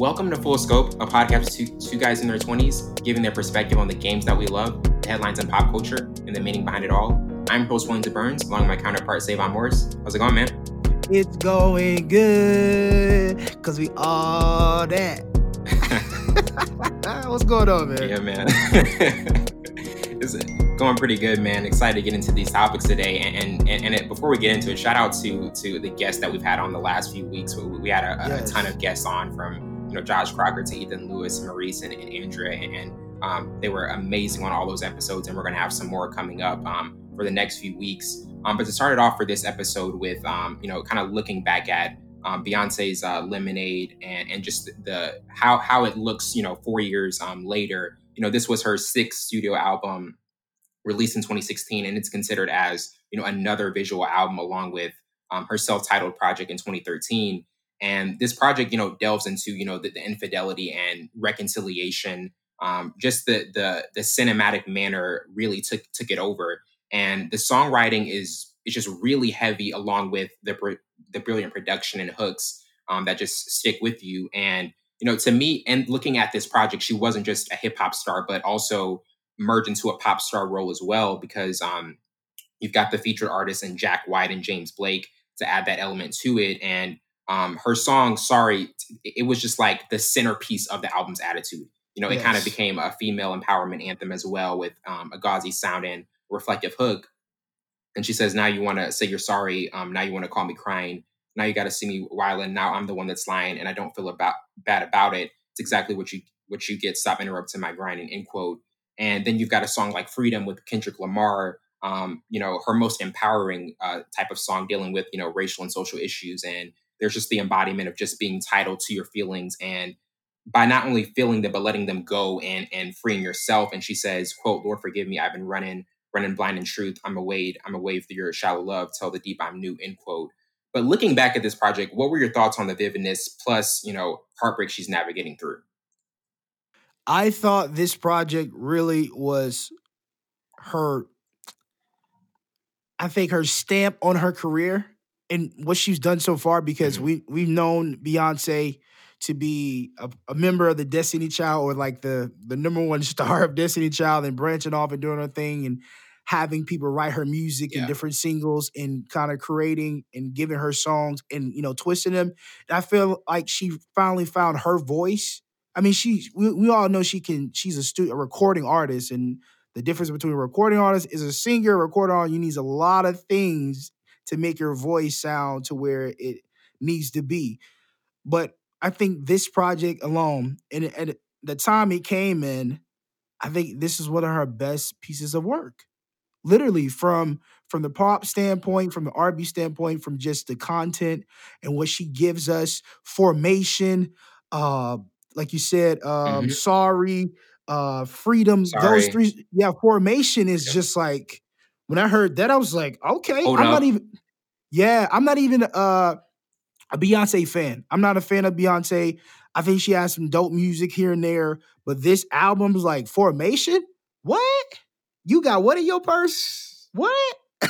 Welcome to Full Scope, a podcast to two guys in their 20s giving their perspective on the games that we love, the headlines and pop culture, and the meaning behind it all. I'm host Wellington Burns, along with my counterpart Savon Morris. How's it going, man? It's going good, because we all that. What's going on, man? Yeah, man. it's going pretty good, man. Excited to get into these topics today. And and, and it, before we get into it, shout out to to the guests that we've had on the last few weeks. We, we had a, yes. a, ton of guests on from you know Josh Crocker to Ethan Lewis, Maurice, and, and Andrea, and um, they were amazing on all those episodes. And we're gonna have some more coming up um, for the next few weeks. Um, but to start it off for this episode with um, you know kind of looking back at um, Beyonce's uh, Lemonade and and just the how how it looks you know four years um, later. You know this was her sixth studio album released in 2016, and it's considered as you know another visual album along with um, her self-titled project in 2013. And this project, you know, delves into you know the, the infidelity and reconciliation. Um, just the the the cinematic manner really took took it over, and the songwriting is is just really heavy, along with the the brilliant production and hooks um, that just stick with you. And you know, to me, and looking at this project, she wasn't just a hip hop star, but also merge into a pop star role as well because um, you've got the featured artists and Jack White and James Blake to add that element to it. And um, her song "Sorry," it was just like the centerpiece of the album's attitude. You know, yes. it kind of became a female empowerment anthem as well with um, a gauzy sound and reflective hook. And she says, "Now you want to say you're sorry. Um, now you want to call me crying. Now you got to see me whiling. Now I'm the one that's lying, and I don't feel about bad about it. It's exactly what you what you get. Stop interrupting my grinding." End quote. And then you've got a song like Freedom with Kendrick Lamar, um, you know, her most empowering uh, type of song dealing with, you know, racial and social issues. And there's just the embodiment of just being titled to your feelings and by not only feeling them, but letting them go and and freeing yourself. And she says, quote, Lord, forgive me. I've been running, running blind in truth. I'm a wade. I'm a wave through your shallow love. Tell the deep I'm new, end quote. But looking back at this project, what were your thoughts on the vividness plus, you know, heartbreak she's navigating through? I thought this project really was her, I think her stamp on her career and what she's done so far because mm-hmm. we we've known Beyonce to be a, a, member of the Destiny Child or like the the number one star of Destiny Child and branching off and doing her thing and having people write her music yeah. and different singles and kind of creating and giving her songs and you know twisting them. And I feel like she finally found her voice I mean, she we, we all know she can. She's a stu- a recording artist, and the difference between a recording artist is a singer. A recording artist, you need a lot of things to make your voice sound to where it needs to be. But I think this project alone, and at the time it came in, I think this is one of her best pieces of work. Literally from from the pop standpoint, from the R&B standpoint, from just the content and what she gives us, formation, uh, like you said, um, mm-hmm. sorry, uh, freedom. Sorry. Those three, yeah, formation is yep. just like when I heard that, I was like, okay, Hold I'm up. not even. Yeah, I'm not even uh, a Beyonce fan. I'm not a fan of Beyonce. I think she has some dope music here and there, but this album is like formation. What? You got what in your purse? What?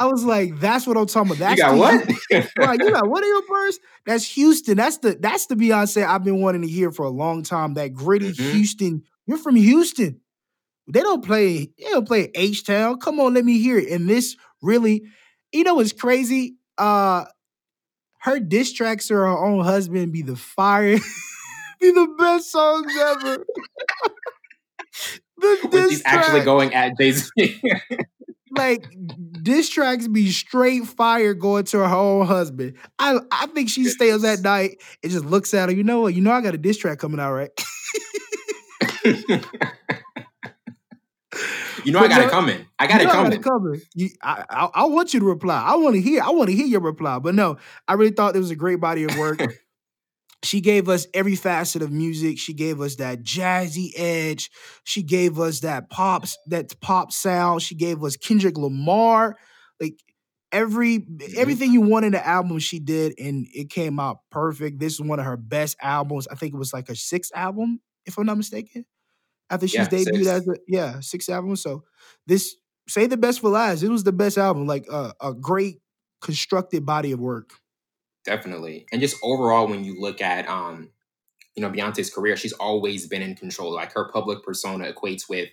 I was like, that's what I'm talking about. That's you got what? right, you got what in your purse? That's Houston. That's the that's the Beyonce I've been wanting to hear for a long time. That gritty mm-hmm. Houston. You're from Houston. They don't play, they don't play H Town. Come on, let me hear it. And this really, you know what's crazy? Uh her diss tracks to her own husband be the fire, be the best songs ever. the when she's track. actually going at Jay Z. like diss tracks be straight fire going to her own husband. I I think she stays that night and just looks at her. You know what? You know I got a diss track coming out, right? You know I got it coming. I got you it coming. I got it coming. You, I, I, I want you to reply. I want to hear. I want to hear your reply. But no, I really thought it was a great body of work. she gave us every facet of music. She gave us that jazzy edge. She gave us that pops, that pop sound. She gave us Kendrick Lamar. Like every mm-hmm. everything you want in the album, she did, and it came out perfect. This is one of her best albums. I think it was like her sixth album, if I'm not mistaken. After she's yeah, debuted six. as a yeah, sixth album. So this say the best for last. It was the best album, like uh, a great constructed body of work. Definitely. And just overall, when you look at, um, you know, Beyonce's career, she's always been in control. Like her public persona equates with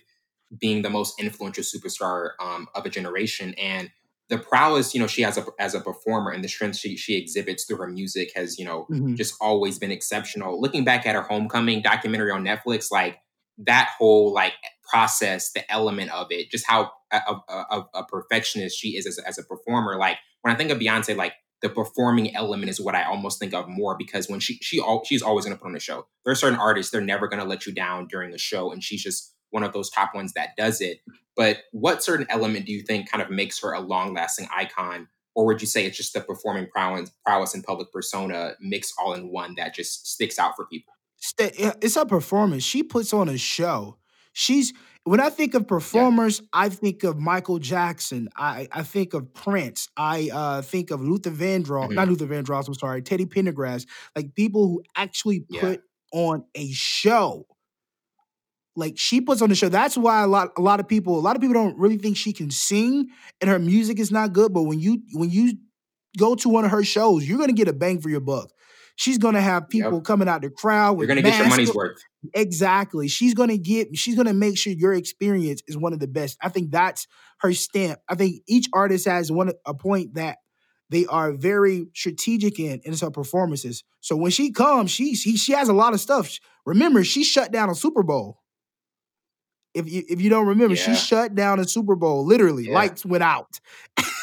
being the most influential superstar um, of a generation. And the prowess, you know, she has a, as a performer and the strength she, she exhibits through her music has, you know, mm-hmm. just always been exceptional. Looking back at her homecoming documentary on Netflix, like that whole like process, the element of it, just how uh, a, a, uh, a perfectionist she is as, as a performer. Like when I think of Beyonce, like the performing element is what I almost think of more because when she she she's always going to put on a show. There are certain artists they're never going to let you down during a show, and she's just one of those top ones that does it. But what certain element do you think kind of makes her a long lasting icon? Or would you say it's just the performing prowess, prowess and public persona mixed all in one that just sticks out for people? It's a performance. She puts on a show. She's when I think of performers, yeah. I think of Michael Jackson. I, I think of Prince. I uh, think of Luther Vandross, mm-hmm. not Luther Vandross. I'm sorry, Teddy Pendergrass. Like people who actually put yeah. on a show. Like she puts on the show. That's why a lot a lot of people a lot of people don't really think she can sing and her music is not good. But when you when you go to one of her shows, you're gonna get a bang for your buck. She's gonna have people yep. coming out the crowd. You're gonna get your money's worth. Exactly. She's gonna get. She's gonna make sure your experience is one of the best. I think that's her stamp. I think each artist has one a point that they are very strategic in in her performances. So when she comes, she she she has a lot of stuff. Remember, she shut down a Super Bowl. If you if you don't remember, yeah. she shut down a Super Bowl. Literally, yeah. lights went out.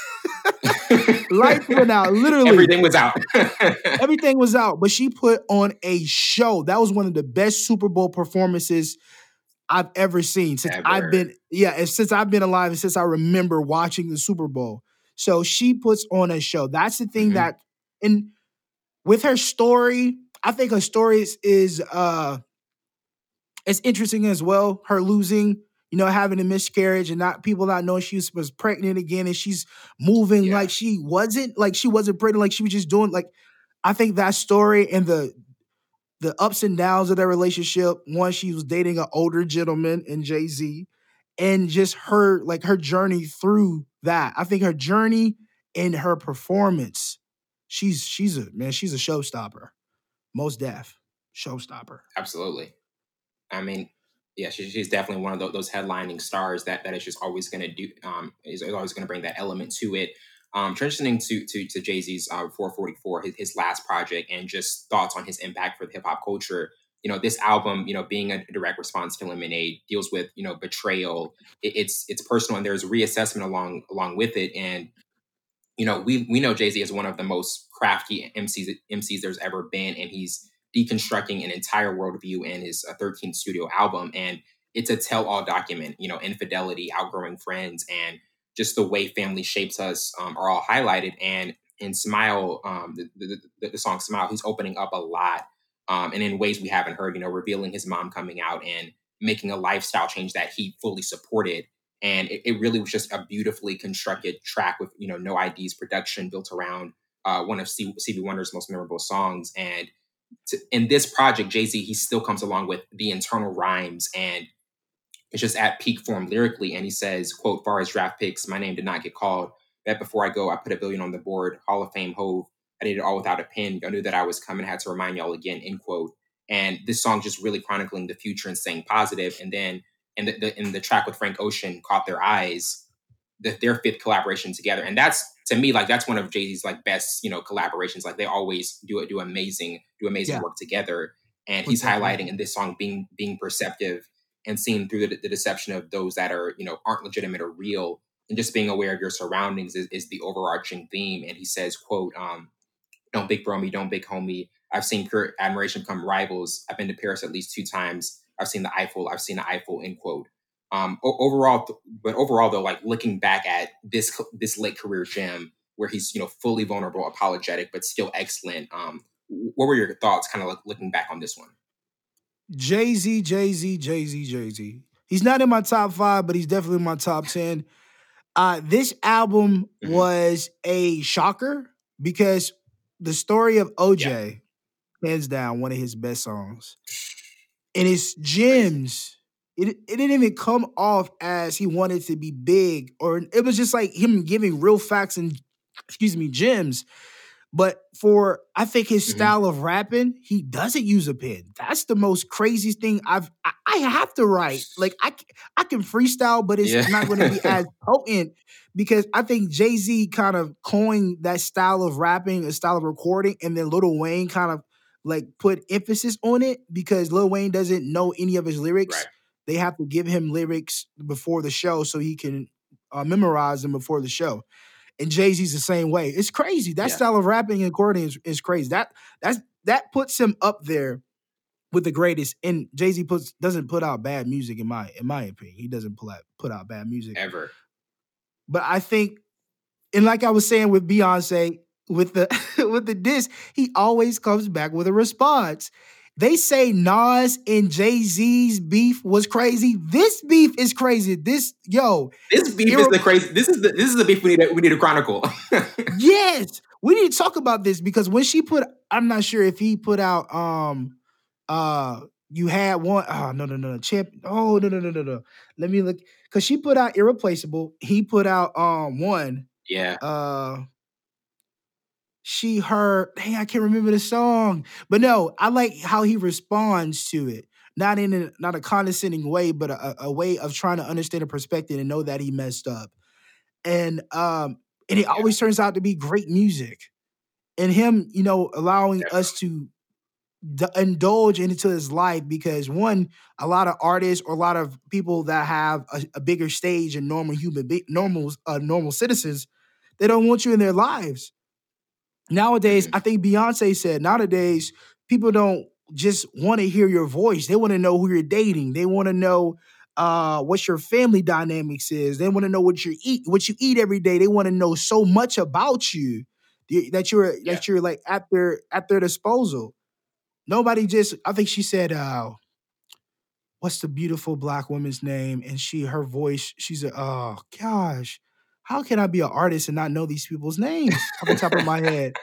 Lights went out. Literally, everything was out. everything was out. But she put on a show. That was one of the best Super Bowl performances I've ever seen since ever. I've been yeah, since I've been alive and since I remember watching the Super Bowl. So she puts on a show. That's the thing mm-hmm. that and with her story, I think her story is, is uh it's interesting as well. Her losing you know, having a miscarriage and not people not knowing she was, was pregnant again and she's moving yeah. like she wasn't, like she wasn't pregnant, like she was just doing like I think that story and the the ups and downs of their relationship. One, she was dating an older gentleman in Jay-Z, and just her like her journey through that. I think her journey and her performance, she's she's a man, she's a showstopper. Most deaf showstopper. Absolutely. I mean, yeah, she, she's definitely one of those, those headlining stars that that is just always going to do um, is always going to bring that element to it. Um, transitioning to to, to Jay Z's uh, 4:44, his, his last project, and just thoughts on his impact for the hip hop culture. You know, this album, you know, being a direct response to Lemonade, deals with you know betrayal. It, it's it's personal, and there's reassessment along along with it. And you know, we we know Jay Z is one of the most crafty MCs MCs there's ever been, and he's deconstructing an entire worldview in his uh, 13th studio album. And it's a tell all document, you know, infidelity, outgrowing friends, and just the way family shapes us um, are all highlighted. And in Smile, um, the, the, the, song Smile, he's opening up a lot um, and in ways we haven't heard, you know, revealing his mom coming out and making a lifestyle change that he fully supported. And it, it really was just a beautifully constructed track with, you know, No I.D.'s production built around uh, one of Stevie Wonder's most memorable songs. And to, in this project, Jay Z, he still comes along with the internal rhymes and it's just at peak form lyrically. And he says, quote, far as draft picks, my name did not get called. Bet before I go, I put a billion on the board. Hall of Fame Hove. I did it all without a pen. Y'all knew that I was coming, had to remind y'all again, end quote. And this song just really chronicling the future and saying positive. And then in the, the in the track with Frank Ocean, Caught Their Eyes, the, their fifth collaboration together. And that's to me, like that's one of Jay Z's like best, you know, collaborations. Like they always do it, do amazing, do amazing yeah. work together. And he's highlighting in this song being being perceptive and seeing through the, the, deception of those that are, you know, aren't legitimate or real, and just being aware of your surroundings is, is the overarching theme. And he says, "quote um, Don't big bro me, don't big homie. I've seen pure admiration come rivals. I've been to Paris at least two times. I've seen the Eiffel. I've seen the Eiffel." End quote. Um, overall, but overall though, like looking back at this this late career gem where he's you know fully vulnerable, apologetic, but still excellent. Um, what were your thoughts, kind of like looking back on this one? Jay Z, Jay Z, Jay Z, Jay Z. He's not in my top five, but he's definitely in my top ten. Uh, this album mm-hmm. was a shocker because the story of OJ, yeah. hands down, one of his best songs, and it's gems it, it didn't even come off as he wanted to be big, or it was just like him giving real facts and excuse me, gems. But for I think his mm-hmm. style of rapping, he doesn't use a pen. That's the most craziest thing I've. I, I have to write like I I can freestyle, but it's yeah. not going to be as potent because I think Jay Z kind of coined that style of rapping, a style of recording, and then Lil Wayne kind of like put emphasis on it because Lil Wayne doesn't know any of his lyrics. Right. They have to give him lyrics before the show so he can uh, memorize them before the show. And Jay Z's the same way. It's crazy. That yeah. style of rapping and recording is, is crazy. That that's that puts him up there with the greatest. And Jay Z puts doesn't put out bad music in my in my opinion. He doesn't pull out put out bad music ever. But I think, and like I was saying with Beyonce, with the with the disc, he always comes back with a response. They say Nas and Jay Z's beef was crazy. This beef is crazy. This yo, this beef is the crazy. This is the this is the beef we need. To, we need to chronicle. yes, we need to talk about this because when she put, I'm not sure if he put out. um uh You had one. Oh no no no no champ. Oh no no no no no. Let me look because she put out irreplaceable. He put out um one. Yeah. Uh she heard, hey, I can't remember the song. But no, I like how he responds to it. Not in a, not a condescending way, but a, a way of trying to understand a perspective and know that he messed up. And um, and it always turns out to be great music. And him, you know, allowing us to d- indulge into his life because one, a lot of artists or a lot of people that have a, a bigger stage and normal human, be- normal, uh, normal citizens, they don't want you in their lives. Nowadays. I think Beyonce said nowadays people don't just want to hear your voice. They want to know who you're dating. They want to know uh, what your family dynamics is. They want to know what you eat, what you eat every day. They want to know so much about you that you're yeah. that you're like at their at their disposal. Nobody just. I think she said, uh, "What's the beautiful black woman's name?" And she, her voice, she's a. Oh gosh, how can I be an artist and not know these people's names off the top of my head?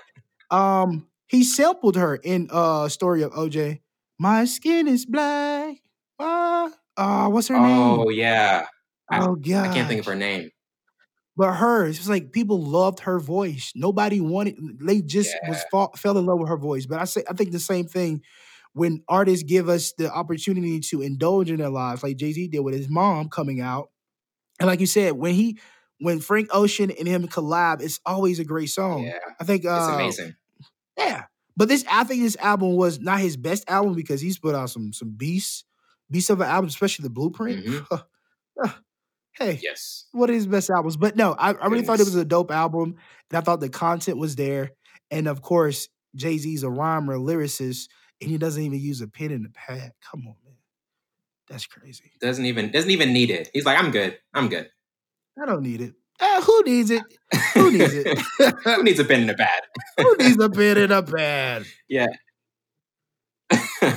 Um, he sampled her in uh story of OJ. My skin is black. Uh, uh, what's her oh, name? Oh yeah. oh god. I can't think of her name. But hers, it's like people loved her voice. Nobody wanted. They just yeah. was fall, fell in love with her voice. But I say, I think the same thing when artists give us the opportunity to indulge in their lives, like Jay Z did with his mom coming out. And like you said, when he when Frank Ocean and him collab, it's always a great song. Yeah, I think uh, it's amazing. Yeah, but this I think this album was not his best album because he's put out some some beasts, beasts of an album, especially the Blueprint. Mm-hmm. hey, yes, what are his best albums? But no, I, I really thought it was a dope album, and I thought the content was there, and of course Jay Z's a rhymer, lyricist, and he doesn't even use a pen and a pad. Come on, man, that's crazy. Doesn't even doesn't even need it. He's like, I'm good. I'm good. I don't need it. Uh, who needs it? Who needs it? who needs a pen in a pad? who needs a pen in a pad? Yeah.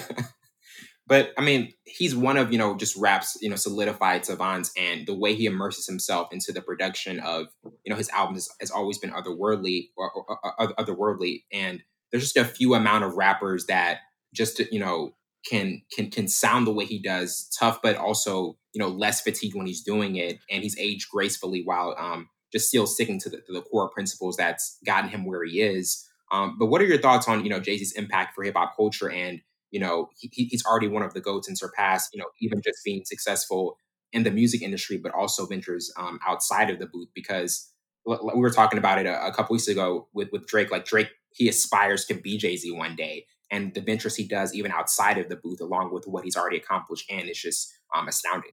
but I mean, he's one of you know just raps you know solidified savants, and the way he immerses himself into the production of you know his albums has, has always been otherworldly or, or, or, otherworldly. And there's just a few amount of rappers that just you know can can can sound the way he does, tough but also you know less fatigued when he's doing it, and he's aged gracefully while um, just still sticking to the, to the core principles that's gotten him where he is. Um, but what are your thoughts on you know Jay Z's impact for hip hop culture and you know he, he's already one of the goats and surpassed you know even just being successful in the music industry, but also ventures um, outside of the booth because we were talking about it a, a couple weeks ago with with Drake. Like Drake, he aspires to be Jay Z one day, and the ventures he does even outside of the booth, along with what he's already accomplished, and it's just um, astounding.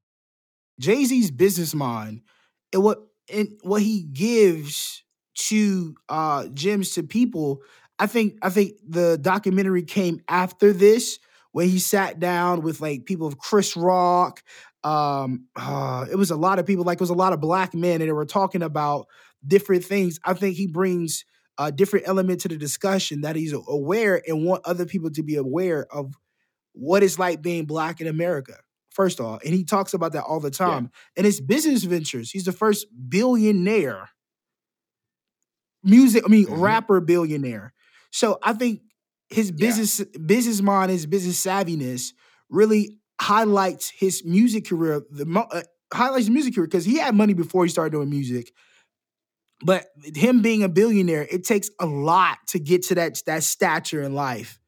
Jay Z's business mind and what and what he gives to uh gems to people. I think I think the documentary came after this, where he sat down with like people of Chris Rock. Um, uh, it was a lot of people, like it was a lot of black men, and they were talking about different things. I think he brings a different element to the discussion that he's aware and want other people to be aware of what it's like being black in America. First off, and he talks about that all the time. Yeah. And his business ventures, he's the first billionaire music, I mean, mm-hmm. rapper billionaire. So I think his business yeah. business mind, his business savviness really highlights his music career. The uh, highlights his music career because he had money before he started doing music, but him being a billionaire, it takes a lot to get to that that stature in life.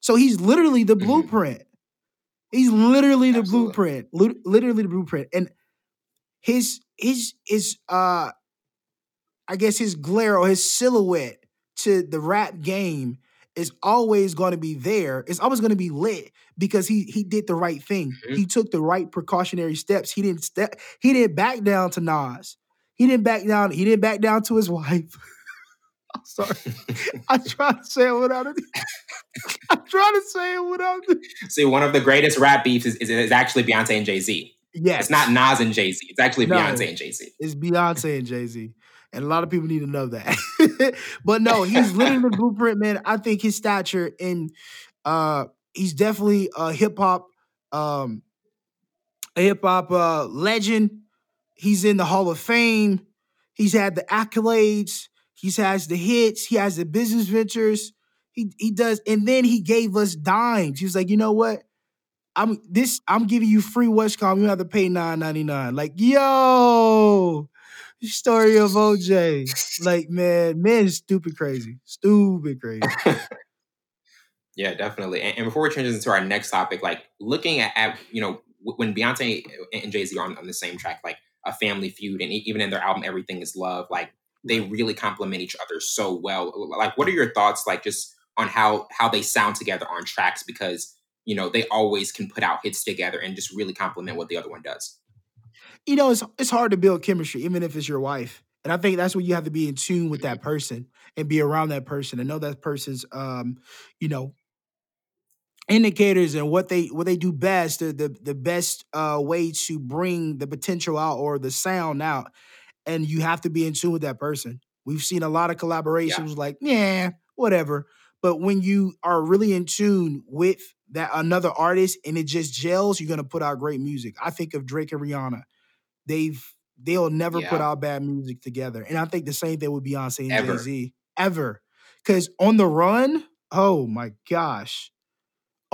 So he's literally the mm-hmm. blueprint. He's literally the Absolutely. blueprint. Literally the blueprint. And his his his uh I guess his glare or his silhouette to the rap game is always going to be there. It's always going to be lit because he he did the right thing. Mm-hmm. He took the right precautionary steps. He didn't step. He didn't back down to Nas. He didn't back down. He didn't back down to his wife. I'm sorry. I try to say it without it. I try to say it without it. See, one of the greatest rap beefs is, is, is actually Beyonce and Jay Z. Yes. It's not Nas and Jay Z. It's actually no, Beyonce and Jay Z. It's Beyonce and Jay Z. And a lot of people need to know that. but no, he's literally the blueprint, man. I think his stature and uh he's definitely a hip hop um a hip hop uh legend. He's in the Hall of Fame. He's had the accolades. He has the hits. He has the business ventures. He he does, and then he gave us dimes. He was like, you know what? I'm this. I'm giving you free Westcom. You have to pay nine ninety nine. Like, yo, story of OJ. like, man, man is stupid crazy. Stupid crazy. yeah, definitely. And, and, before we transition to our next topic, like looking at, at you know when Beyonce and Jay Z are on, on the same track, like a family feud, and even in their album Everything Is Love, like they really complement each other so well. Like, what are your thoughts, like just on how how they sound together on tracks? Because you know they always can put out hits together and just really complement what the other one does you know, it's it's hard to build chemistry, even if it's your wife. And I think that's where you have to be in tune with that person and be around that person and know that person's um, you know, indicators and what they what they do best, the the, the best uh, way to bring the potential out or the sound out. And you have to be in tune with that person. We've seen a lot of collaborations yeah. like, yeah, whatever. But when you are really in tune with that another artist and it just gels, you're gonna put out great music. I think of Drake and Rihanna they've they'll never yeah. put out bad music together. And I think the same thing with Beyonce and Jay Z. Ever. Because on the run, oh my gosh.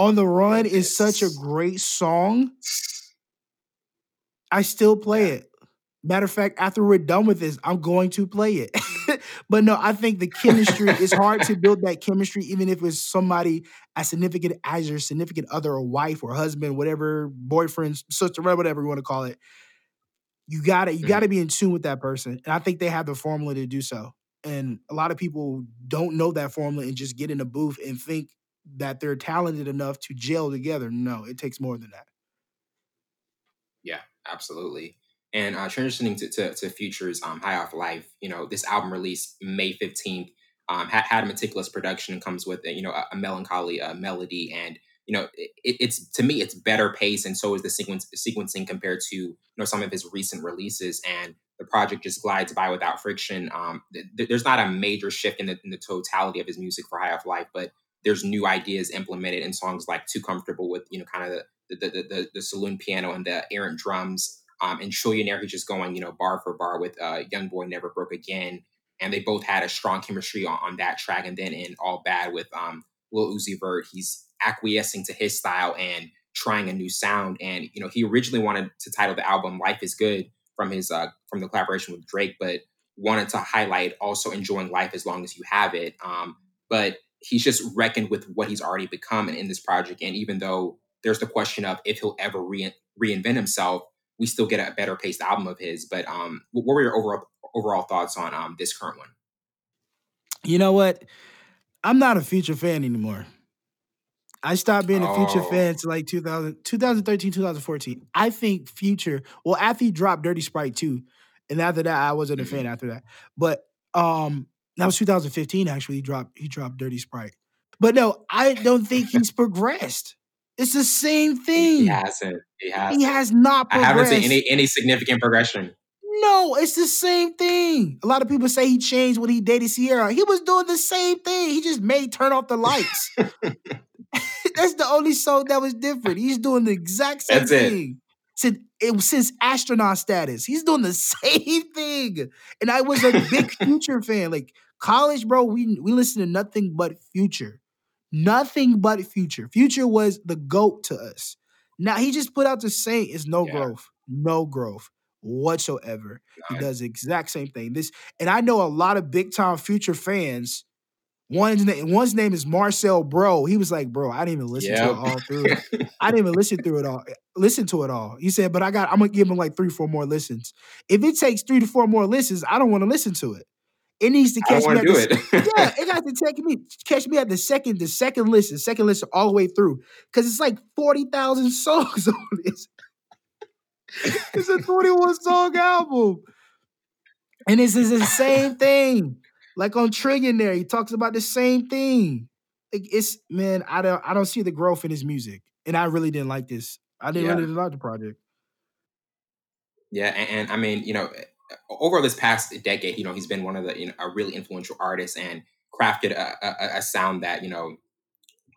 On the Run is such a great song. I still play it. Matter of fact, after we're done with this, I'm going to play it. but no, I think the chemistry is hard to build that chemistry, even if it's somebody as significant as your significant other or wife or husband, whatever, boyfriend, sister, whatever you want to call it. You got to you mm-hmm. got to be in tune with that person, and I think they have the formula to do so. And a lot of people don't know that formula and just get in a booth and think that they're talented enough to gel together. No, it takes more than that. Yeah, absolutely. And uh, transitioning to, to, to Future's um, High Off Life, you know, this album released May 15th, um, had, had a meticulous production comes with, you know, a, a melancholy uh, melody and you know, it, it's to me it's better pace, and so is the sequence sequencing compared to you know some of his recent releases. And the project just glides by without friction. Um, th- there's not a major shift in the, in the totality of his music for High Off Life, but there's new ideas implemented in songs like "Too Comfortable" with you know kind of the the the, the, the saloon piano and the errant drums. Um, and Trillionaire, he's just going, you know, bar for bar with uh, YoungBoy Never Broke Again. And they both had a strong chemistry on, on that track. And then in All Bad with um, Lil Uzi Vert, he's acquiescing to his style and trying a new sound. And you know, he originally wanted to title the album "Life Is Good" from his uh, from the collaboration with Drake, but wanted to highlight also enjoying life as long as you have it. Um, but he's just reckoned with what he's already become in this project. And even though there's the question of if he'll ever re- reinvent himself, we still get a better paced album of his. But um, what were your overall overall thoughts on um, this current one? You know what? I'm not a future fan anymore. I stopped being a Future oh. fan to like 2000, 2013, 2014. I think Future, well, after he dropped Dirty Sprite 2, and after that, I wasn't a fan mm-hmm. after that. But um, that was 2015, actually. He dropped he dropped Dirty Sprite. But no, I don't think he's progressed. It's the same thing. He hasn't. He hasn't. He has not progressed. I haven't seen any any significant progression. No, it's the same thing. A lot of people say he changed when he dated Ciara. He was doing the same thing. He just made turn off the lights. That's the only song that was different. He's doing the exact same That's thing. It. Since it since astronaut status, he's doing the same thing. And I was a big Future fan. Like college, bro, we we listen to nothing but Future, nothing but Future. Future was the goat to us. Now he just put out the same. It's no yeah. growth, no growth. whatsoever. He does the exact same thing. This, and I know a lot of big time future fans. One's name, one's name is Marcel Bro. He was like, bro, I didn't even listen yep. to it all through. I didn't even listen through it all. Eh, listen to it all. He said, but I got, I'm gonna give him like three, four more listens. If it takes three to four more listens, I don't want to listen to it. It needs to catch me at the, it. yeah, it got to take me catch me at the second, the second listen, second listen all the way through. Cause it's like 40,000 songs on this. it's a 21 song album. And this is the same thing. Like on Trillionaire, he talks about the same thing. Like it's man, I don't I don't see the growth in his music. And I really didn't like this. I didn't yeah. really like the project. Yeah, and, and I mean, you know, eh, over this past decade, you know, he's been one of the you know a really influential artist and crafted a, a, a sound that you know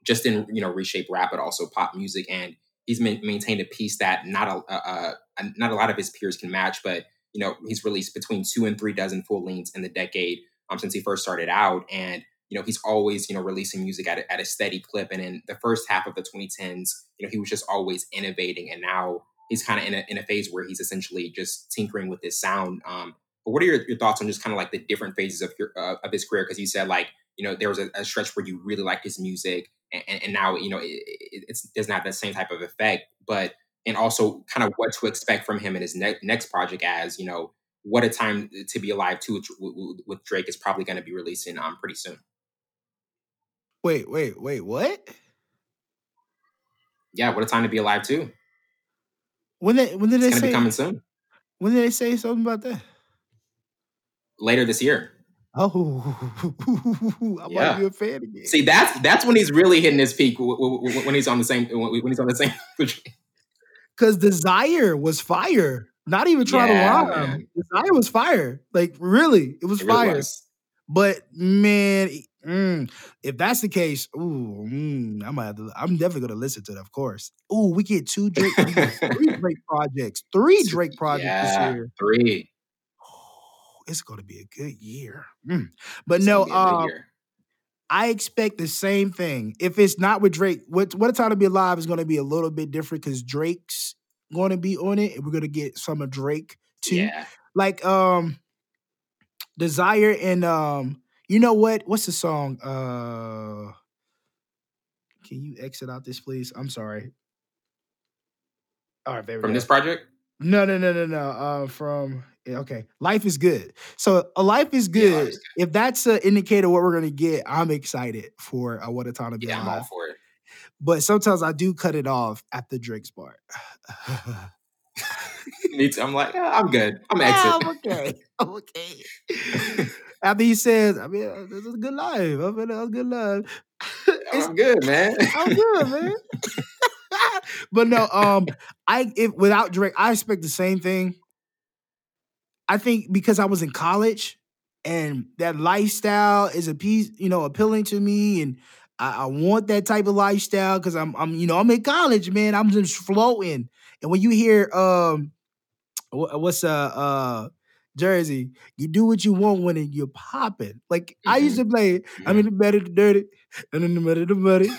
just in you know reshape rap, but also pop music, and he's maintained a piece that not a, a, a, not a lot of his peers can match. But you know, he's released between two and three dozen full lengths in the decade um, since he first started out, and you know he's always you know releasing music at a, at a steady clip. And in the first half of the 2010s, you know he was just always innovating, and now he's kind of in a, in a phase where he's essentially just tinkering with his sound. Um, but what are your, your thoughts on just kind of like the different phases of your uh, of his career? Because you said like you know there was a, a, stretch where you really liked his music, and, and now you know it, it, doesn't have the same type of effect. But and also kind of what to expect from him in his ne- next project, as you know, what a time to be alive too with, with Drake is probably going to be releasing um pretty soon. Wait, wait, wait, what? Yeah, what a time to be alive too. When they when did it's they say be coming soon? When did they say something about that? Later this year. Oh, I yeah. might be a fan again. See, that's that's when he's really hitting his peak when he's on the same when he's on the same. Because Desire was fire. Not even trying yeah, to lie. Desire was fire. Like really, it was it fire. Really was. But man, Mm, if that's the case, ooh, mm, I might have to, I'm definitely gonna listen to it, of course. Ooh, we get two Drake, three Drake projects, three Drake projects yeah, this year. Three. Oh, it's gonna be a good year. Mm. But it's no, um, I expect the same thing. If it's not with Drake, what what a time to be alive is gonna be a little bit different because Drake's gonna be on it, and we're gonna get some of Drake too. Yeah. Like um Desire and um you know what? What's the song? Uh Can you exit out this, please? I'm sorry. All right, From this project? No, no, no, no, no. Uh, from okay, life is good. So a life is good. Yeah, good. If that's an indicator what we're gonna get, I'm excited for uh, what a time to be yeah, I'm all for it. But sometimes I do cut it off at the Drake's part. Me too. I'm like, yeah, I'm good. I'm exit. I'm okay. I'm okay after he says, I mean, uh, this is a good life. I mean, a good life. I'm good, man. I'm good, man. but no, um, I if without Drake, I expect the same thing. I think because I was in college and that lifestyle is a piece, you know, appealing to me, and I, I want that type of lifestyle because I'm, I'm, you know, I'm in college, man. I'm just floating, and when you hear, um, what's uh, uh Jersey, you do what you want when it, you're popping. Like mm-hmm. I used mm-hmm. to play, I'm in the better the dirty, and in the better the muddy.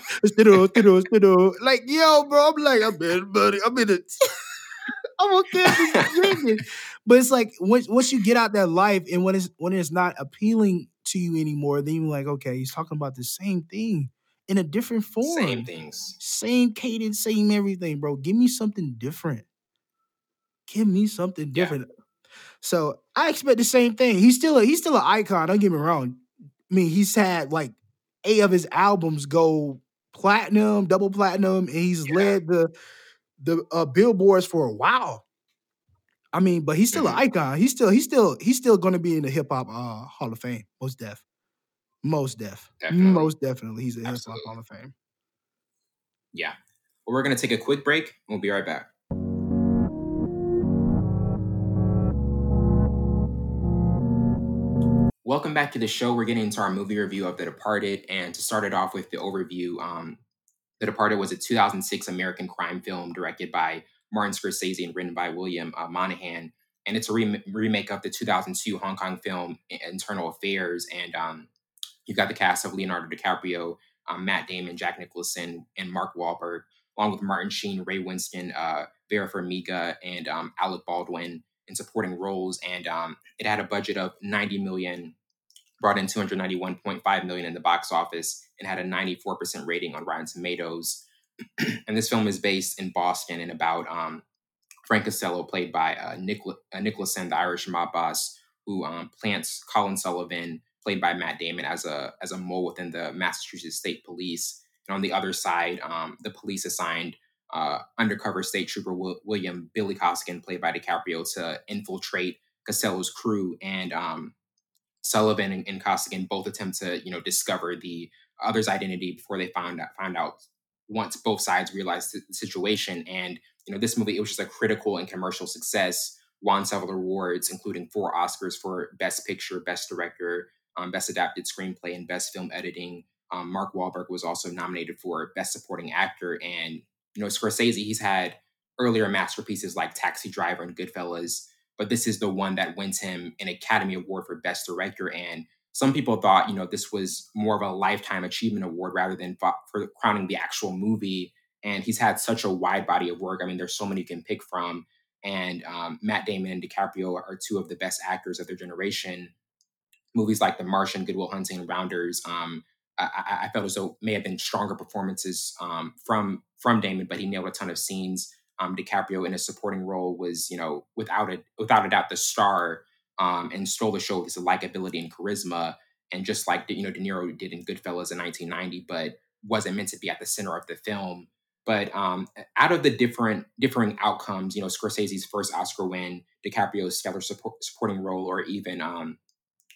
Like, yo, bro, I'm like, I'm in the muddy, I'm in the I'm okay But it's like once once you get out that life and when it's when it's not appealing to you anymore, then you're like, okay, he's talking about the same thing in a different form. Same things. Same cadence, same everything, bro. Give me something different. Give me something different. Yeah. So I expect the same thing. He's still a, he's still an icon. Don't get me wrong. I mean, he's had like eight of his albums go platinum, double platinum, and he's yeah. led the the uh, billboards for a while. I mean, but he's still mm-hmm. an icon. He's still he's still he's still going to be in the hip hop uh, Hall of Fame. Most def, most def, definitely. most definitely. He's in hip hop Hall of Fame. Yeah. Well, we're going to take a quick break. We'll be right back. Welcome back to the show. We're getting into our movie review of The Departed. And to start it off with the overview, um, The Departed was a 2006 American crime film directed by Martin Scorsese and written by William uh, Monahan. And it's a re- remake of the 2002 Hong Kong film Infernal Affairs. And um, you've got the cast of Leonardo DiCaprio, um, Matt Damon, Jack Nicholson, and Mark Wahlberg, along with Martin Sheen, Ray Winstone, uh, Vera Farmiga, and um, Alec Baldwin. in supporting roles, and um, it had a budget of 90 million, brought in 291.5 million in the box office, and had a 94% rating on Rotten Tomatoes. and this film is based in Boston and about um, Frank Costello, played by uh, Nick, uh, Nicholson, the Irish mob boss, who um, plants Colin Sullivan, played by Matt Damon, as a as a mole within the Massachusetts State Police. And on the other side, um, the police assigned uh, undercover state trooper William Billy Costigan, played by DiCaprio, to infiltrate Costello's crew. And um, Sullivan and, and, Costigan both attempt to, you know, discover the other's identity before they found out, out once both sides realized the situation. And you know, this movie it was just a critical and commercial success. Won several awards, including four Oscars for Best Picture, Best Director, um, Best Adapted Screenplay, and Best Film Editing. Um, Mark Wahlberg was also nominated for Best Supporting Actor, and you know, Scorsese, he's had earlier masterpieces like Taxi Driver and Goodfellas, but this is the one that wins him an Academy Award for Best Director. And some people thought, you know, this was more of a lifetime achievement award rather than for crowning the actual movie. And he's had such a wide body of work. I mean, there's so many you can pick from. And um, Matt Damon and DiCaprio are two of the best actors of their generation. Movies like The Martian, Good Will Hunting, Rounders, um, I, I, felt as though may have been stronger performances um, from from Damon, but he nailed a ton of scenes. Um, DiCaprio in a supporting role was, you know, without a without a doubt the star, um, and stole the show with his likability and charisma. And just like you know De Niro did in Goodfellas in 1990, but wasn't meant to be at the center of the film. But um, out of the different differing outcomes, you know, Scorsese's first Oscar win, DiCaprio's stellar support, supporting role, or even um,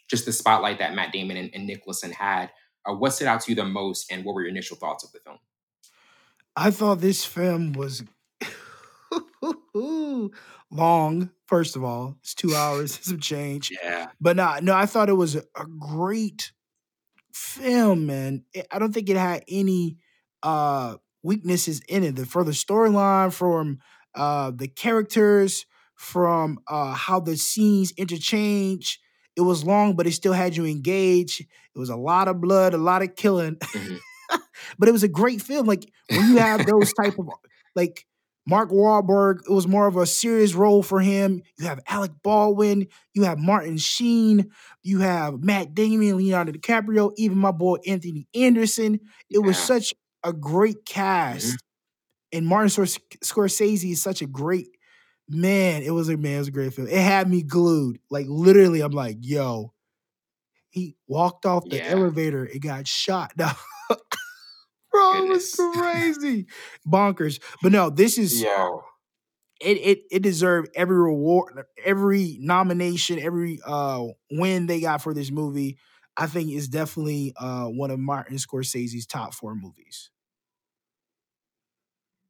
just the spotlight that Matt Damon and, and Nicholson had, uh, what stood out to you the most, and what were your initial thoughts of the film? I thought this film was long. First of all, it's two hours, some change. Yeah, but no, no, I thought it was a, great film, man. I don't think it had any uh weaknesses in it. The further storyline from uh the characters, from uh how the scenes interchange it was long, but it still had you engaged. It was a lot of blood, a lot of killing. Mm-hmm. but it was a great film. Like when you have those type of like Mark Wahlberg, it was more of a serious role for him. You have Alec Baldwin, you have Martin Sheen, you have Matt Damon, Leonardo DiCaprio, even my boy Anthony Anderson. It yeah. was such a great cast. Mm-hmm. And Martin Scorsese is such a great man, it was a man, it was a great film. It had me glued. Like literally, I'm like, yo, he walked off the yeah. elevator and got shot. Bro, Goodness. it was crazy. Bonkers. But no, this is yo. It it it deserved every reward, every nomination, every uh win they got for this movie. I think is definitely uh one of Martin Scorsese's top four movies.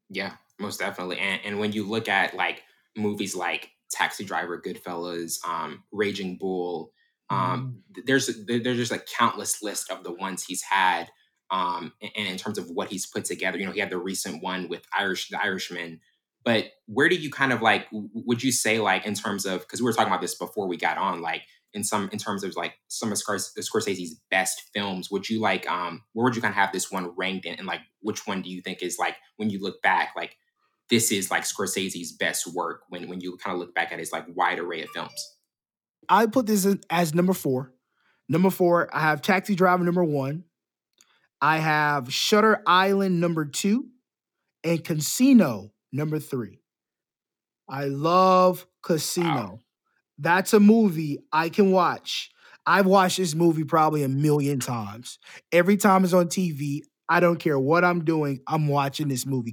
Yeah, most definitely. And and when you look at like movies like Taxi Driver, Goodfellas, um, Raging Bull. Um, mm. There's there's just a countless list of the ones he's had, um, and in terms of what he's put together. You know, he had the recent one with Irish the Irishman. But where do you kind of like? Would you say like in terms of because we were talking about this before we got on, like in some in terms of like some of Scorsese's best films, would you like um where would you kind of have this one ranked in, and like which one do you think is like when you look back like this is like Scorsese's best work when when you kind of look back at his like wide array of films? I put this as number four. Number four, I have Taxi Driver number one. I have Shutter Island number two, and Casino number three. I love Casino. Wow. That's a movie I can watch. I've watched this movie probably a million times. Every time it's on TV, I don't care what I'm doing. I'm watching this movie.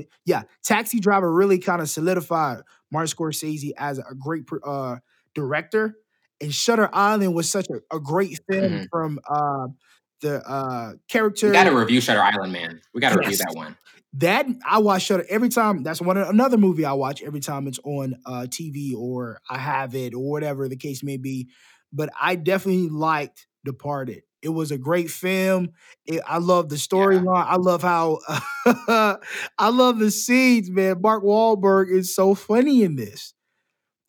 Of, yeah, Taxi Driver really kind of solidified Martin Scorsese as a great uh, director, and Shutter Island was such a, a great film mm-hmm. from uh, the uh, character. We got to review Shutter Island, man. We got to yes. review that one. That I watch Shutter every time. That's one another movie I watch every time it's on uh, TV or I have it or whatever the case may be. But I definitely liked Departed. It was a great film. It, I love the storyline. Yeah. I love how I love the scenes, man. Mark Wahlberg is so funny in this.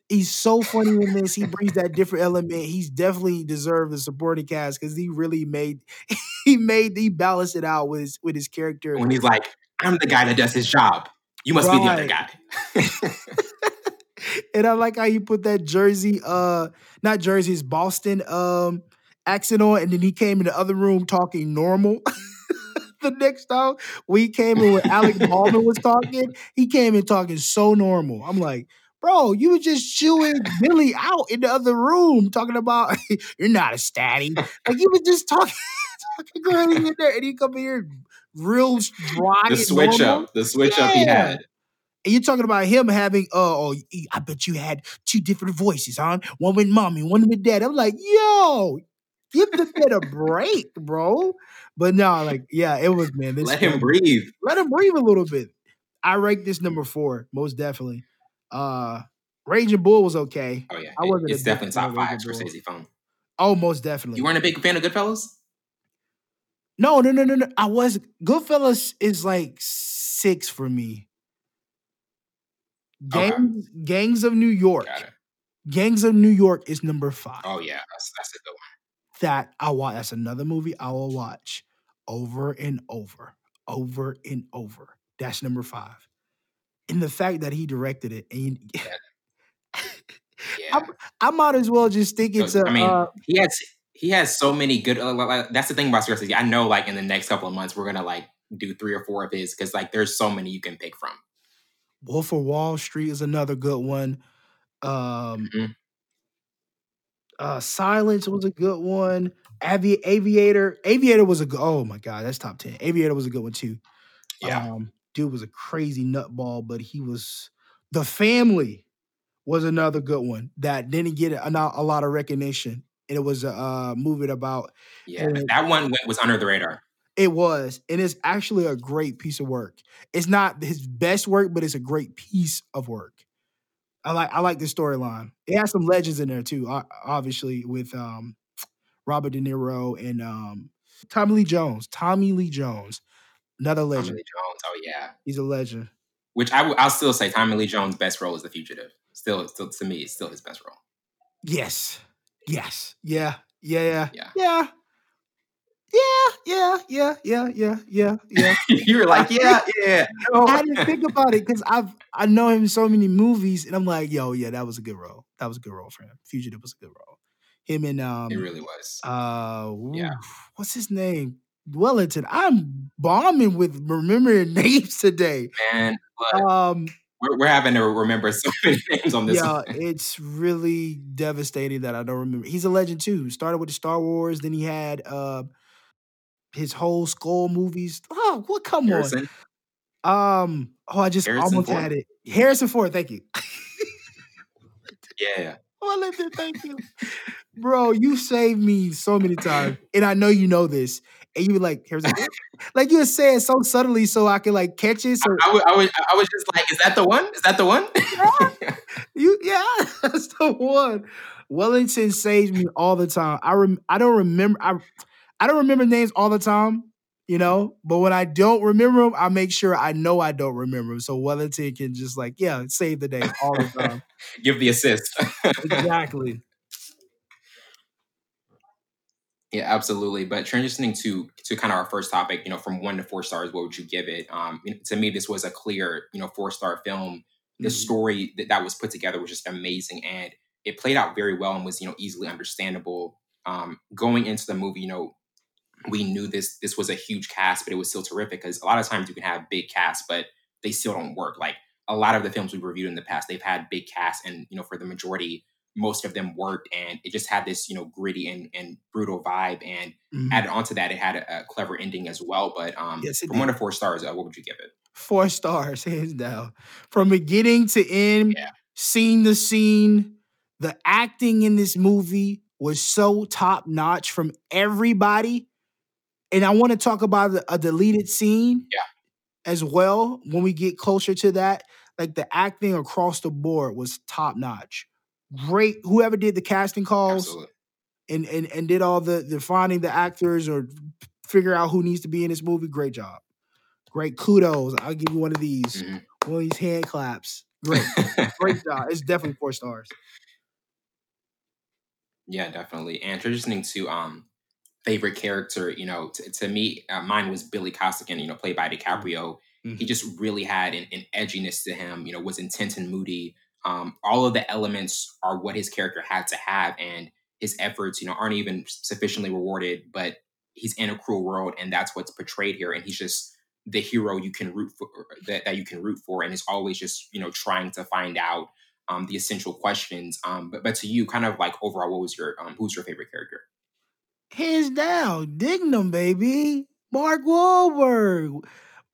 He's so funny in this. He brings that different element. He's definitely deserved the supporting cast because he really made he made he balanced it out with his with his character. When he's like, "I'm the guy that does his job. You must right. be the other guy." and I like how you put that Jersey, uh, not Jersey's Boston um accent on, and then he came in the other room talking normal. the next time we came in when Alec Baldwin was talking, he came in talking so normal. I'm like, bro, you were just chewing Billy out in the other room, talking about you're not a statty. Like you were just talking, talking girly in there, and you come here real dry. The switch normal. up, the switch yeah. up he had. And you're talking about him having, uh, oh, I bet you had two different voices, huh? One with mommy, one with dad. I'm like, yo, give the kid a break, bro. But no, like, yeah, it was man. Let him breathe. Let him breathe a little bit. I rank this number four, most definitely. Uh Raging Bull was okay. Oh yeah, I wasn't. It's definitely top five for Stacey Phone. Oh, most definitely. You weren't a big fan of Goodfellas? No, no, no, no, no. I was. Goodfellas is like six for me. Gangs, okay. Gangs of New York. Gangs of New York is number five. Oh yeah, that's that's a good one. That I watch. That's another movie I will watch over and over, over and over. That's number five. And the fact that he directed it, and yeah. yeah. I, I, might as well just think it's. I mean, uh, he has he has so many good. Uh, like, that's the thing about Scorsese. I know, like in the next couple of months, we're gonna like do three or four of his because like there's so many you can pick from. Wolf of Wall Street is another good one. Um, mm-hmm. uh, Silence was a good one. Avi- Aviator, Aviator was a good. Oh my god, that's top ten. Aviator was a good one too. Yeah, um, dude was a crazy nutball, but he was the family was another good one that didn't get a, a lot of recognition. And it was a uh, movie about. Yeah, and, that one was under the radar. It was, and it's actually a great piece of work. It's not his best work, but it's a great piece of work. I like I like the storyline. It has some legends in there too, obviously with um, Robert De Niro and um, Tommy Lee Jones. Tommy Lee Jones, another legend. Tommy Lee Jones, oh yeah, he's a legend. Which I w- I'll still say Tommy Lee Jones' best role is The Fugitive. Still, still to me, it's still his best role. Yes, yes, yeah, yeah, yeah, yeah. yeah. Yeah, yeah, yeah, yeah, yeah, yeah, yeah. you were like, yeah, yeah. I didn't think about it because I've I know him in so many movies, and I'm like, yo, yeah, that was a good role. That was a good role for him. Fugitive was a good role. Him and um, it really was. Uh, yeah. What's his name? Wellington. I'm bombing with remembering names today. Man, um, we're, we're, having to remember so many names on this. Yeah, one. it's really devastating that I don't remember. He's a legend too. Started with the Star Wars, then he had uh his whole skull movies. Oh, what? Come Harrison. on. Um. Oh, I just Harrison almost Ford. had it. Harrison Ford. Thank you. yeah. Wellington, thank you, bro. You saved me so many times, and I know you know this. And you were like, "Here's a like you were saying so subtly, so I could like catch it." So I, I, I, was, I was just like, "Is that the one? Is that the one?" yeah. You, yeah, that's the one. Wellington saves me all the time. I rem- I don't remember. I I don't remember names all the time, you know, but when I don't remember them, I make sure I know I don't remember them. So Wellington can just like, yeah, save the day all the time. Give the assist. exactly. Yeah, absolutely. But transitioning to to kind of our first topic, you know, from one to four stars, what would you give it? Um, to me, this was a clear, you know, four star film. The mm-hmm. story that, that was put together was just amazing, and it played out very well and was, you know, easily understandable. Um, going into the movie, you know, we knew this this was a huge cast, but it was still terrific because a lot of times you can have big casts, but they still don't work. Like a lot of the films we've reviewed in the past, they've had big casts, and you know, for the majority, most of them worked, and it just had this you know gritty and, and brutal vibe. And mm-hmm. added onto that, it had a, a, clever ending as well. But um, yes, from did. one to four stars, uh, what would you give it? Four stars, hands down, from beginning to end. Yeah. Scene to scene, the acting in this movie was so top notch from everybody and I want to talk about a deleted scene yeah. as well when we get closer to that. Like the acting across the board was top notch. Great. Whoever did the casting calls and, and and did all the the finding the actors or figure out who needs to be in this movie, great job. Great kudos. I'll give you one of these. Mm-hmm. One of these hand claps. Great. great job. It's definitely four stars. Yeah, definitely. And transitioning to um favorite character, you know, t- to me, uh, mine was Billy Costigan, you know, played by DiCaprio. Mm-hmm. He just really had an, an, edginess to him, you know, was intense and moody. Um, all of the elements are what his character had to have, and his efforts, you know, aren't even sufficiently rewarded. But he's in a cruel world, and that's what's portrayed here. And he's just the hero you can root for that, that you can root for, and is always just you know trying to find out um, the essential questions. Um, but but to you, kind of like overall, what was your um, who's your favorite character? Hands down, Dignam, baby, Mark Wahlberg,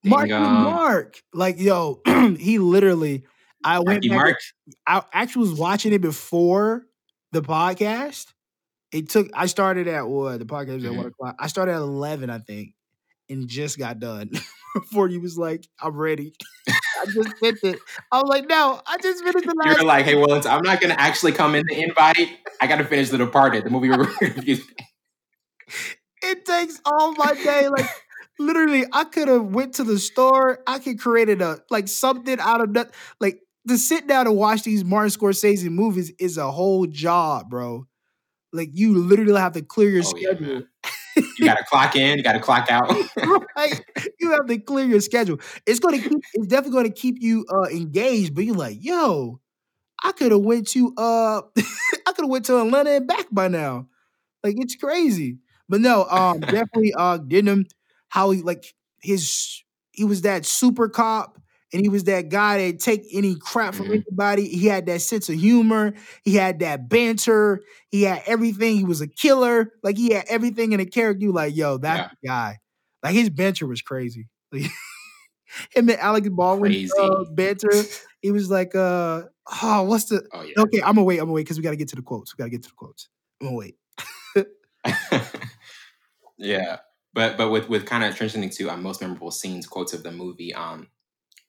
Mark Mark. Like yo, he literally. I went Mark. I actually was watching it before the podcast. It took. I started at what the podcast was at mm-hmm. one o'clock. I started at eleven, I think, and just got done before he was like, "I'm ready." I just finished it. I was like, "No, I just finished the last." You're like, "Hey, well, I'm not going to actually come in the invite. I got to finish The Departed, the movie we're reviewing." it takes all my day, like. Literally, I could have went to the store. I could created a like something out of that. Like to sit down and watch these Martin Scorsese movies is a whole job, bro. Like you literally have to clear your oh, schedule. Yeah, you gotta clock in, you gotta clock out. right. You have to clear your schedule. It's gonna keep it's definitely gonna keep you uh engaged, but you're like, yo, I could have went to uh I could have went to Atlanta and back by now. Like it's crazy. But no, um definitely uh getting him how he like his he was that super cop and he was that guy that take any crap from mm-hmm. anybody. He had that sense of humor. He had that banter. He had everything. He was a killer. Like he had everything in a character. You like, yo, that yeah. guy. Like his banter was crazy. Like, him and Alec Baldwin uh, banter. He was like, uh, oh, what's the? Oh, yeah. Okay, I'm gonna wait. I'm gonna wait because we got to get to the quotes. We got to get to the quotes. I'm gonna wait. yeah, but but with with kind of transitioning to um, most memorable scenes, quotes of the movie. Um,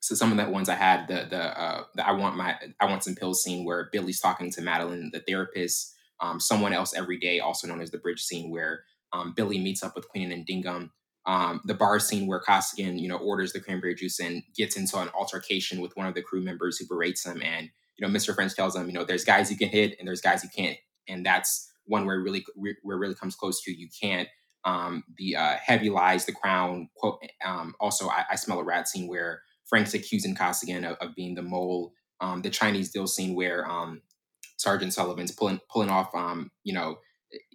so some of the ones I had, the the, uh, the I want my I want some pills scene where Billy's talking to Madeline, the therapist, um, someone else every day, also known as the bridge scene, where um, Billy meets up with Queen and Dignam. Um, the bar scene where Costigan, you know, orders the cranberry juice and gets into an altercation with one of the crew members who berates him, and you know, Mr. French tells him, you know, there's guys you can hit and there's guys you can't, and that's one where really where really comes close to you can't. Um, the uh, heavy lies, the crown. Quote. Um, also, I, I smell a rat scene where Frank's accusing Costigan of, of being the mole. Um, the Chinese deal scene where um, Sergeant Sullivan's pulling pulling off, um, you know,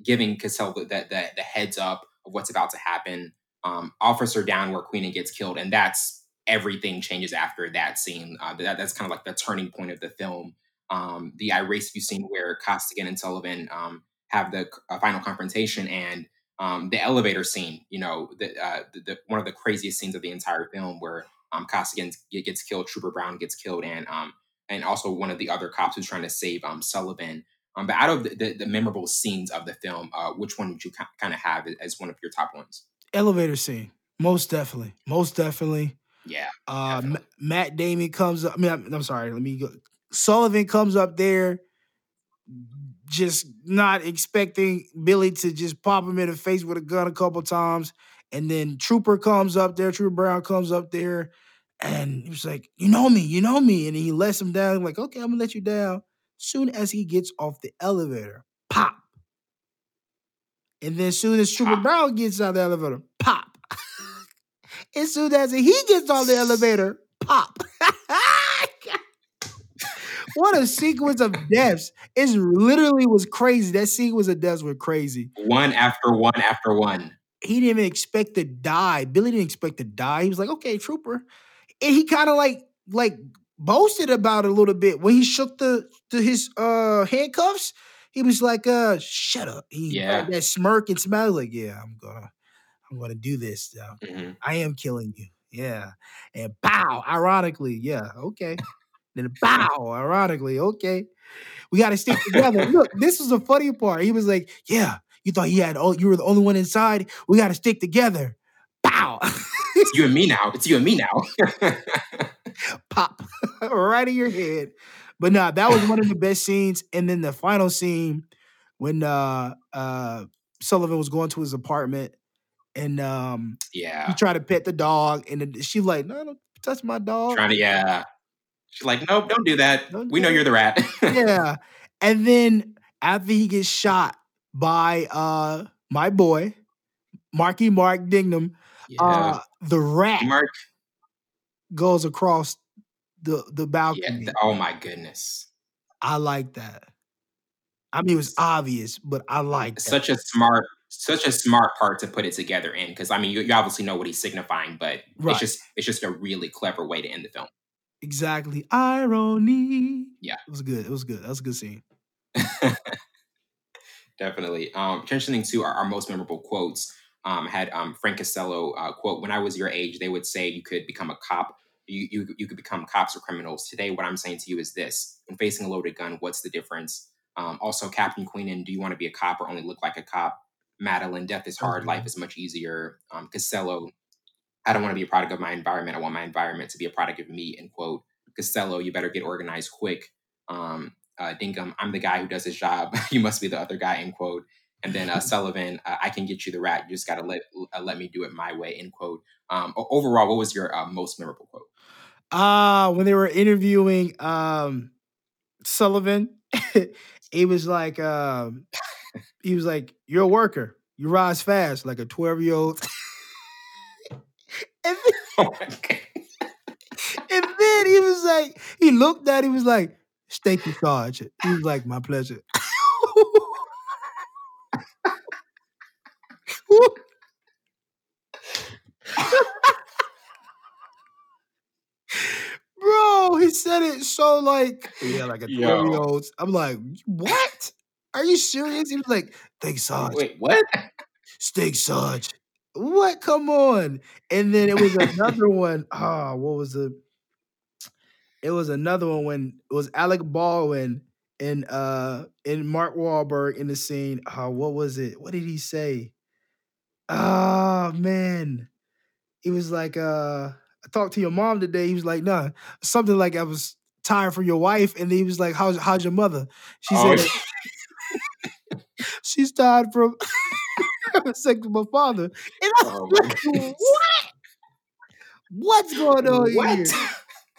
giving Cassell the, the, the heads up of what's about to happen. Um, officer down where Queenan gets killed, and that's everything changes after that scene. Uh, that, that's kind of like the turning point of the film. Um, the I race you scene where Costigan and Sullivan um, have the uh, final confrontation, and um, the elevator scene. You know, the, uh, the, the, one of the craziest scenes of the entire film, where um, Costigan gets killed, Trooper Brown gets killed, and um, and also one of the other cops who's trying to save um, Sullivan. Um, but out of the, the, the memorable scenes of the film, uh, which one would you kind of have as one of your top ones? Elevator scene, most definitely, most definitely. Yeah. Uh, M- Matt Damon comes up. I mean, I'm, I'm sorry. Let me go. Sullivan comes up there, just not expecting Billy to just pop him in the face with a gun a couple times. And then Trooper comes up there, Trooper Brown comes up there, and he was like, You know me, you know me. And he lets him down, like, okay, I'm gonna let you down. Soon as he gets off the elevator, pop. And then soon as Trooper pop. Brown gets out of the elevator, pop. as soon as he gets off the elevator, pop. what a sequence of deaths. It literally was crazy. That sequence of deaths were crazy. One after one after one he didn't even expect to die. Billy didn't expect to die. He was like, okay, trooper. And he kind of like like boasted about it a little bit when he shook the to his uh handcuffs. He was like, uh, shut up. He yeah. that smirk and smile, like, yeah, I'm gonna I'm gonna do this. Mm-hmm. I am killing you. Yeah. And bow, ironically, yeah, okay. then bow, ironically, okay. We gotta stick together. Look, this was the funny part. He was like, Yeah, you thought he had oh, you were the only one inside. We got to stick together. Pow. it's you and me now. It's you and me now. Pop right in your head. But nah, that was one of the best scenes. And then the final scene when uh uh Sullivan was going to his apartment and um yeah he tried to pet the dog and she like no don't touch my dog trying to yeah she's like nope don't do that don't we do know you're the rat yeah and then after he gets shot by uh my boy, Marky Mark Dignam. Yeah. Uh the rat Mark goes across the the balcony. Yeah, oh my goodness. I like that. I mean, it was obvious, but I like such a smart, such a smart part to put it together in. Because I mean, you, you, obviously know what he's signifying, but right. it's just it's just a really clever way to end the film. Exactly, irony. Yeah, it was good. It was good. That was a good scene. Definitely. Um, transitioning to our, our most memorable quotes, um, had um, Frank Costello uh, quote: "When I was your age, they would say you could become a cop." You, you, you could become cops or criminals. Today, what I'm saying to you is this: when facing a loaded gun, what's the difference? Um, also, Captain Queenan, do you want to be a cop or only look like a cop? Madeline, death is hard, life is much easier. Um, Costello, I don't want to be a product of my environment. I want my environment to be a product of me, end quote. Costello, you better get organized quick. Um, uh, Dignam, I'm the guy who does his job. you must be the other guy, end quote. And then uh, Sullivan, uh, I can get you the rat. You just got to let uh, let me do it my way, end quote. Um, overall, what was your uh, most memorable quote? Uh, when they were interviewing um, Sullivan, he was like, um, he was like, "You're a worker. You rise fast like a twelve year old." and, then, oh and then he was like, he looked at, he was like, "Thank you, Sarge." He was like, "My pleasure." Bro, he said it so like yeah, like a twelve year old. I'm like, what? Are you serious? He was like, thanks, Sarge. Wait, what? Steak Sarge. What? Come on. And then it was another one. Oh, what was it? It was another one when it was Alec Baldwin and uh and Mark Wahlberg in the scene. Oh, what was it? What did he say? Oh man. He was like, uh, I talked to your mom today. He was like, nah, something like I was tired from your wife. And he was like, How's how's your mother? She oh, said she's tired from sex with my father. And I was oh, like, what? What's going on what? here?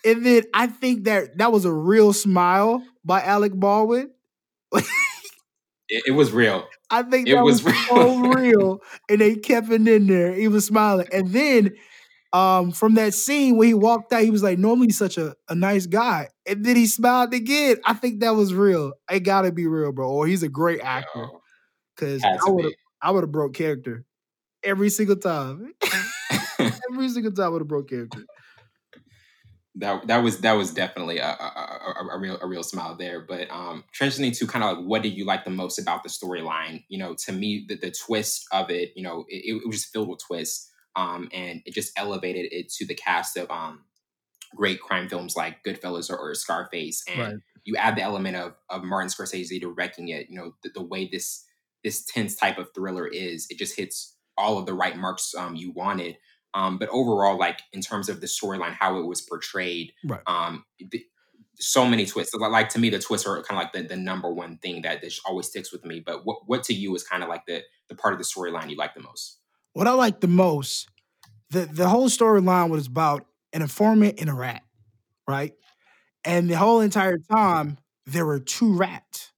And then I think that that was a real smile by Alec Baldwin. it, it, was real. I think it was, was real. so real, and they kept it in there. He was smiling, and then um, from that scene where he walked out, he was like, "Normally such a, a nice guy," and then he smiled again. I think that was real. It gotta be real, bro. Or he's a great actor. Because I would have, I would have broke character every single time. every single time I would have broke character that that was that was definitely a, a, a, a, real a real smile there. But um, transitioning to kind of like what did you like the most about the storyline? You know, to me, the, the twist of it, you know, it, it was just filled with twists, um, and it just elevated it to the cast of um, great crime films like Goodfellas or, or Scarface, and right. you add the element of of Martin Scorsese directing it. You know, the, the way this this tense type of thriller is, it just hits all of the right marks um, you wanted. Um, but overall, like in terms of the storyline, how it was portrayed, right. um, the, so many twists. Like to me, the twists are kind of like the, the number one thing that, that always sticks with me. But what what to you is kind of like the the part of the storyline you like the most? What I like the most, the the whole storyline was about an informant and a rat, right? And the whole entire time there were two rats.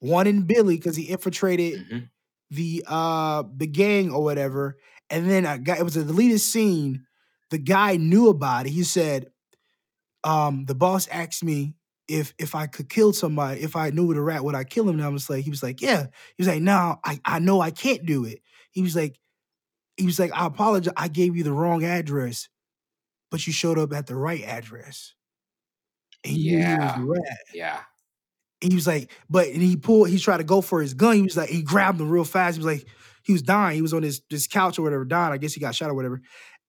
One in Billy because he infiltrated mm-hmm. the uh the gang or whatever, and then a guy, it was a deleted scene. The guy knew about it. He said, um, the boss asked me if if I could kill somebody, if I knew the rat, would I kill him? And I was like, he was like, yeah. He was like, no, I, I know I can't do it. He was like, he was like, I apologize. I gave you the wrong address, but you showed up at the right address. And yeah. Yeah. And he was like, but and he pulled, he tried to go for his gun. He was like, he grabbed him real fast. He was like, he was dying. He was on his this couch or whatever, dying. I guess he got shot or whatever.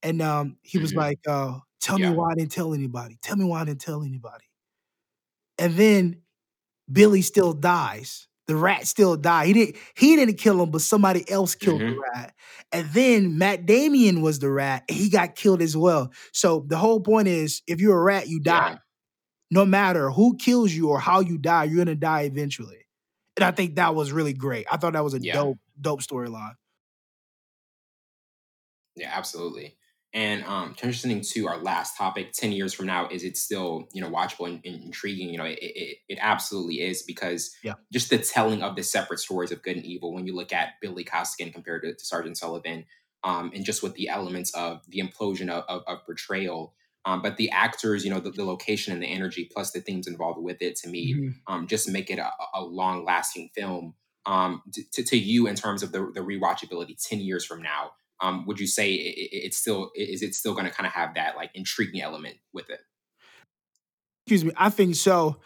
And um, he was mm-hmm. like, uh, "Tell yeah. me why I didn't tell anybody. Tell me why I didn't tell anybody." And then Billy still dies. The rat still died. He didn't. He didn't kill him, but somebody else killed mm-hmm. the rat. And then Matt Damon was the rat. He got killed as well. So the whole point is, if you're a rat, you die. Yeah. No matter who kills you or how you die, you're gonna die eventually. And I think that was really great. I thought that was a yeah. dope dope storyline. Yeah, absolutely. And um, transitioning to our last topic, 10 years from now, is it still, you know, watchable and, and intriguing? You know, it, it, it, absolutely is because yeah. just the telling of the separate stories of good and evil, when you look at Billy Costigan compared to, to Sergeant Sullivan, um, and just with the elements of the implosion of, of, of portrayal, Um, but the actors, you know, the, the, location and the energy, plus the themes involved with it, to me, mm-hmm. um, just make it a, a long lasting film. Um, to, to, you, in terms of the, the rewatchability, ten years from now, um, would you say it, it's still is it still going to kind of have that like intriguing element with it? Excuse me, I think so.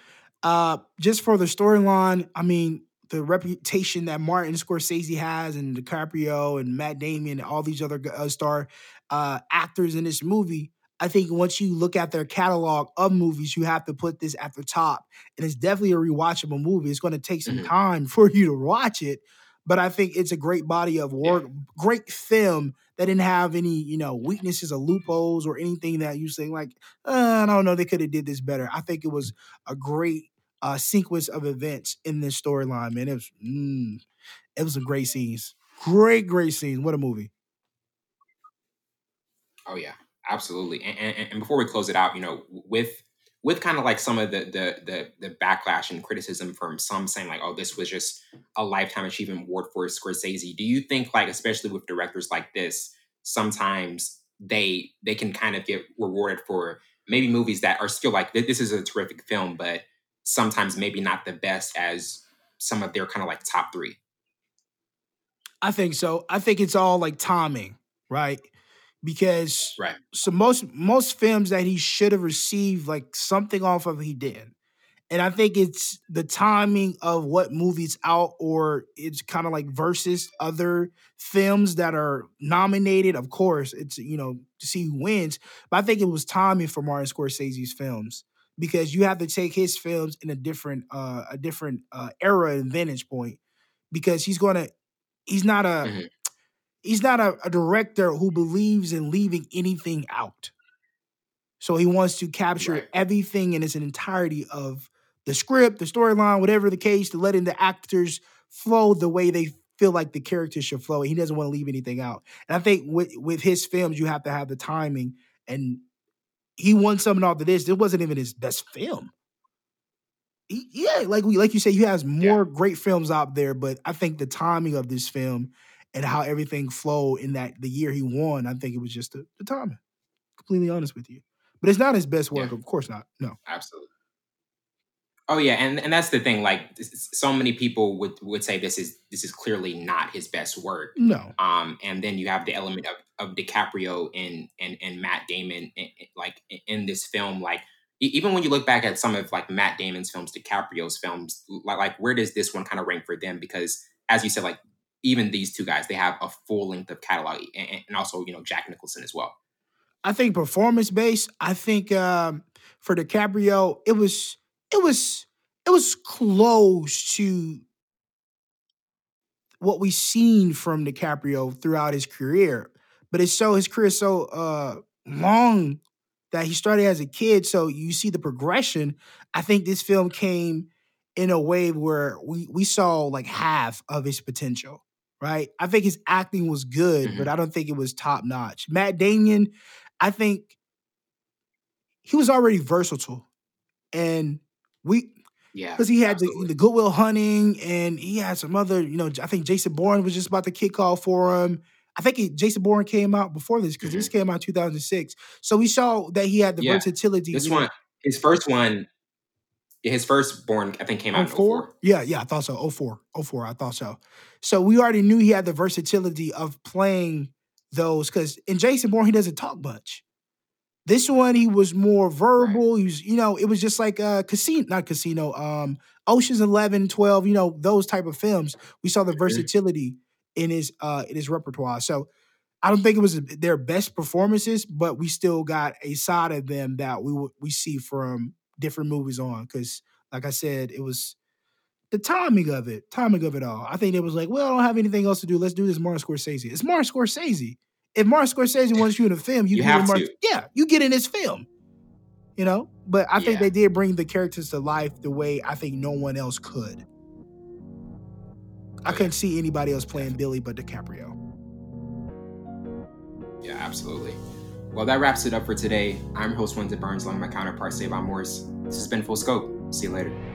Uh, just for the storyline, I mean, the reputation that Martin Scorsese has, and DiCaprio and Matt Damon, and all these other uh, star uh, actors in this movie. I think once you look at their catalog of movies, you have to put this at the top. And it's definitely a rewatchable movie. It's going to take some mm-hmm. time for you to watch it, but I think it's a great body of work, yeah. great film that didn't have any, you know, weaknesses or loopholes or anything that you say like, uh, I don't know, they could have did this better. I think it was a great uh, sequence of events in this storyline, man. It was, mm, it was some great scenes, great, great scenes. What a movie! Oh yeah, absolutely. And, and, and before we close it out, you know, with with kind of like some of the, the the the backlash and criticism from some saying like, oh, this was just a lifetime achievement award for Scorsese. Do you think like, especially with directors like this, sometimes they they can kind of get rewarded for maybe movies that are still like this is a terrific film, but sometimes maybe not the best as some of their kind of like top three. I think so. I think it's all like timing, right? Because right. so most most films that he should have received like something off of he did. And I think it's the timing of what movie's out, or it's kind of like versus other films that are nominated. Of course, it's you know to see who wins, but I think it was timing for Martin Scorsese's films because you have to take his films in a different uh, a different uh, era and vantage point because he's gonna he's not a mm-hmm he's not a, a director who believes in leaving anything out. So he wants to capture right. everything in its entirety of the script, the storyline, whatever the case, to letting the actors flow the way they feel like the characters should flow. He doesn't want to leave anything out. And I think with with his films, you have to have the timing. And he won something off of this. It wasn't even his best film. He, yeah, like we like you said, he has more yeah. great films out there, but I think the timing of this film and how everything flowed in that the year he won, I think it was just the, the timing. Completely honest with you. But it's not his best work, yeah. of course not. No. Absolutely. Oh yeah, and and that's the thing. Like, so many people would would say this is this is clearly not his best work. No. Um, and then you have the element of, of DiCaprio and and and Matt Damon, in, like in this film. Like, even when you look back at some of like Matt Damon's films, DiCaprio's films, like like where does this one kind of rank for them? Because as you said, like even these two guys, they have a full length of catalog, and, also you know Jack Nicholson as well. I think performance based. I think um, for DiCaprio, it was it was it was close to what we've seen from DiCaprio throughout his career, but it's so his career is so uh, long that he started as a kid. So you see the progression. I think this film came in a way where we we saw like half of his potential right? I think his acting was good, mm-hmm. but I don't think it was top notch. Matt Damon, I think he was already versatile, and we. Yeah, because he had the, the, Good Will Hunting, and he had some other, you know. I think Jason Bourne was just about to kick off for him. I think he, Jason Bourne came out before this because mm-hmm. this came out 2006. So we saw that he had the yeah. versatility. This one, his first one, his first Bourne, I think, came out 04? 04? Yeah, yeah, I thought so. 04. 04, I thought so. So we already knew he had the versatility of playing those because in Jason Bourne, he doesn't talk much. This one, he was more verbal. Right. He was, you know, it was just like a casino, not casino, um, Ocean's 11, 12, you know, those type of films. We saw the versatility in his uh in his repertoire. So I don't think it was their best performances, but we still got a side of them that we we see from different movies on because, like I said, it was the timing of it, timing of it all. I think it was like, well, I don't have anything else to do. Let's do this Martin Scorsese. It's Martin Scorsese. If Martin Scorsese wants you in a film, you, you have Martin, to. Yeah, you get in his film. You know, but I yeah. think they did bring the characters to life the way I think no one else could. I oh, couldn't see anybody else playing Billy but DiCaprio. Yeah, absolutely. Well, that wraps it up for today. I'm host Winter Burns, along with my counterpart, Savon Morris. This has been Full Scope. See you later.